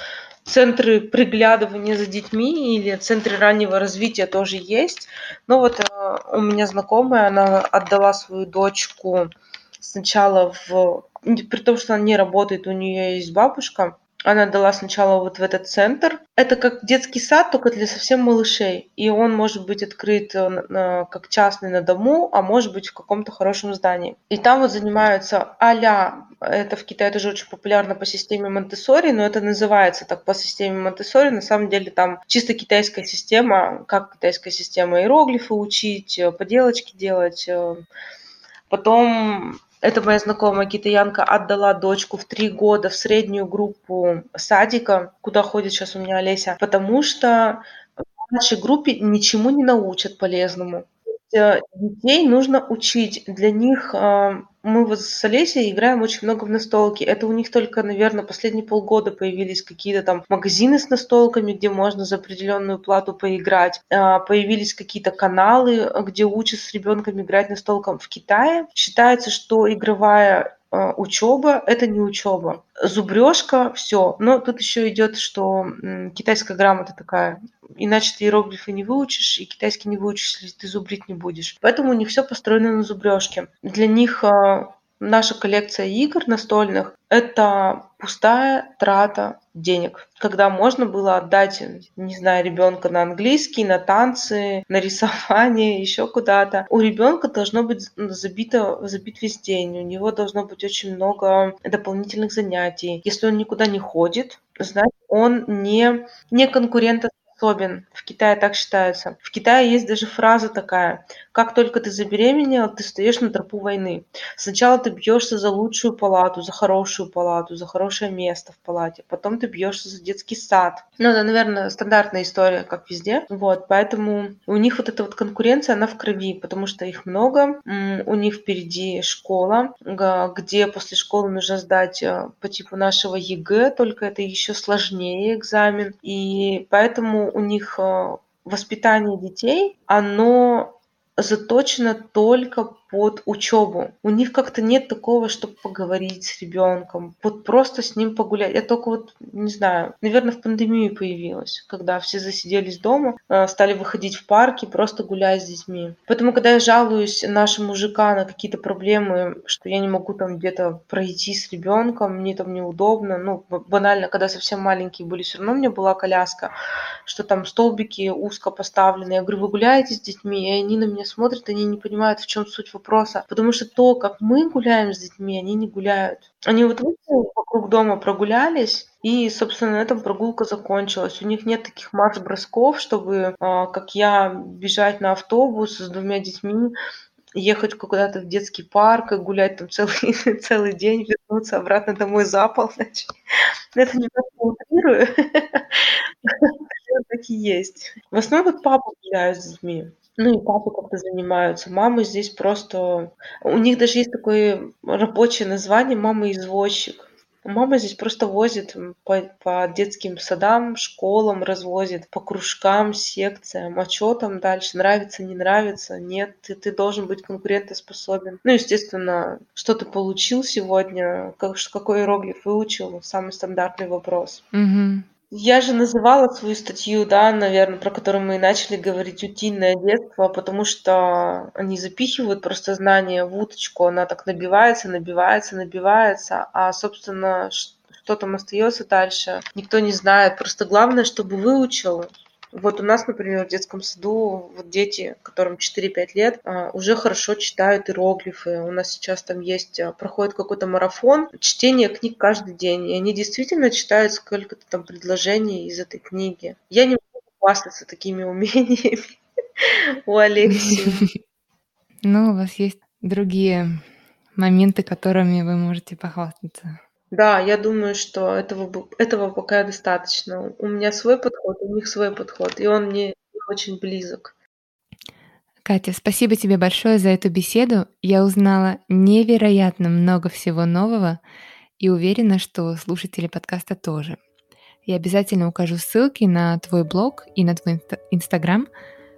B: центры приглядывания за детьми или центры раннего развития тоже есть. Но вот э, у меня знакомая, она отдала свою дочку сначала в... При том, что она не работает, у нее есть бабушка, она дала сначала вот в этот центр. Это как детский сад, только для совсем малышей. И он может быть открыт э, как частный на дому, а может быть в каком-то хорошем здании. И там вот занимаются а это в Китае тоже очень популярно по системе Монтессори, но это называется так по системе Монтессори. На самом деле там чисто китайская система, как китайская система иероглифы учить, э, поделочки делать. Э. Потом эта моя знакомая китаянка отдала дочку в три года в среднюю группу садика, куда ходит сейчас у меня Олеся, потому что в нашей группе ничему не научат полезному. Э, детей нужно учить. Для них э, мы вот с Олесей играем очень много в настолки. Это у них только, наверное, последние полгода появились какие-то там магазины с настолками, где можно за определенную плату поиграть. Э, появились какие-то каналы, где учат с ребенком играть настолком. В Китае считается, что игровая учеба – это не учеба. Зубрежка – все. Но тут еще идет, что китайская грамота такая Иначе ты иероглифы не выучишь, и китайский не выучишь, если ты зубрить не будешь. Поэтому у них все построено на зубрежке. Для них а, наша коллекция игр настольных – это пустая трата денег. Когда можно было отдать, не знаю, ребенка на английский, на танцы, на рисование, еще куда-то. У ребенка должно быть забито, забит весь день. У него должно быть очень много дополнительных занятий. Если он никуда не ходит, значит, он не, не конкурент способен. В Китае так считается. В Китае есть даже фраза такая. Как только ты забеременела, ты стоишь на тропу войны. Сначала ты бьешься за лучшую палату, за хорошую палату, за хорошее место в палате. Потом ты бьешься за детский сад. Ну, это, наверное, стандартная история, как везде. Вот, поэтому у них вот эта вот конкуренция, она в крови, потому что их много. У них впереди школа, где после школы нужно сдать э, по типу нашего ЕГЭ, только это еще сложнее экзамен. И поэтому у них э, воспитание детей, оно заточено только под учебу. У них как-то нет такого, чтобы поговорить с ребенком, вот просто с ним погулять. Я только вот, не знаю, наверное, в пандемию появилась, когда все засиделись дома, э, стали выходить в парки, просто гулять с детьми. Поэтому, когда я жалуюсь нашим мужикам на какие-то проблемы, что я не могу там где-то пройти с ребенком, мне там неудобно, ну, банально, когда совсем маленькие были, все равно у меня была коляска, что там столбики узко поставлены. Я говорю, вы гуляете с детьми, и они на меня смотрят, они не понимают, в чем суть вопроса. Потому что то, как мы гуляем с детьми, они не гуляют. Они вот вокруг дома, прогулялись, и, собственно, на этом прогулка закончилась. У них нет таких марш-бросков, чтобы, а, как я, бежать на автобус с двумя детьми, ехать куда-то в детский парк и гулять там целый, целый день, вернуться обратно домой за полночь. Это немножко утрирую. Так и есть. В основном вот папа гуляет с детьми. Ну и папы как-то занимаются. Мамы здесь просто... У них даже есть такое рабочее название «мама-извозчик». Мама здесь просто возит по, по детским садам, школам, развозит, по кружкам, секциям, а что там дальше, нравится, не нравится, нет, ты, ты должен быть конкурентоспособен. Ну, естественно, что ты получил сегодня, как, какой иероглиф выучил, самый стандартный вопрос.
A: Угу.
B: Я же называла свою статью, да, наверное, про которую мы и начали говорить, утиное детство, потому что они запихивают просто знания в уточку, она так набивается, набивается, набивается, а, собственно, что там остается дальше, никто не знает. Просто главное, чтобы выучил, вот у нас, например, в детском саду вот дети, которым 4-5 лет, а, уже хорошо читают иероглифы. У нас сейчас там есть, а, проходит какой-то марафон чтения книг каждый день. И они действительно читают сколько-то там предложений из этой книги. Я не могу хвастаться такими умениями у Алексея.
A: Ну, у вас есть другие моменты, которыми вы можете похвастаться.
B: Да, я думаю, что этого, этого пока достаточно. У меня свой подход, у них свой подход, и он мне очень близок.
A: Катя, спасибо тебе большое за эту беседу. Я узнала невероятно много всего нового и уверена, что слушатели подкаста тоже. Я обязательно укажу ссылки на твой блог и на твой инстаграм,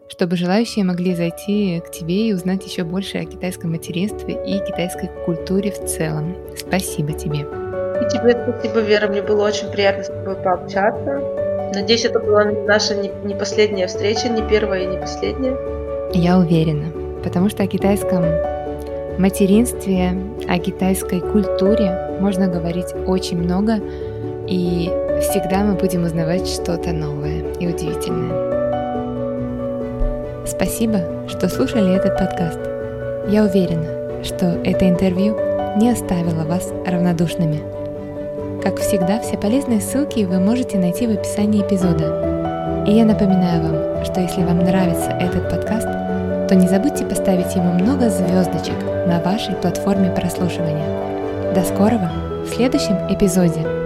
A: чтобы желающие могли зайти к тебе и узнать еще больше о китайском материнстве и китайской культуре в целом. Спасибо тебе.
B: И тебе спасибо, Вера. Мне было очень приятно с тобой пообщаться. Надеюсь, это была наша не последняя встреча, не первая и не последняя.
A: Я уверена, потому что о китайском материнстве, о китайской культуре можно говорить очень много, и всегда мы будем узнавать что-то новое и удивительное. Спасибо, что слушали этот подкаст. Я уверена, что это интервью не оставило вас равнодушными. Как всегда, все полезные ссылки вы можете найти в описании эпизода. И я напоминаю вам, что если вам нравится этот подкаст, то не забудьте поставить ему много звездочек на вашей платформе прослушивания. До скорого в следующем эпизоде!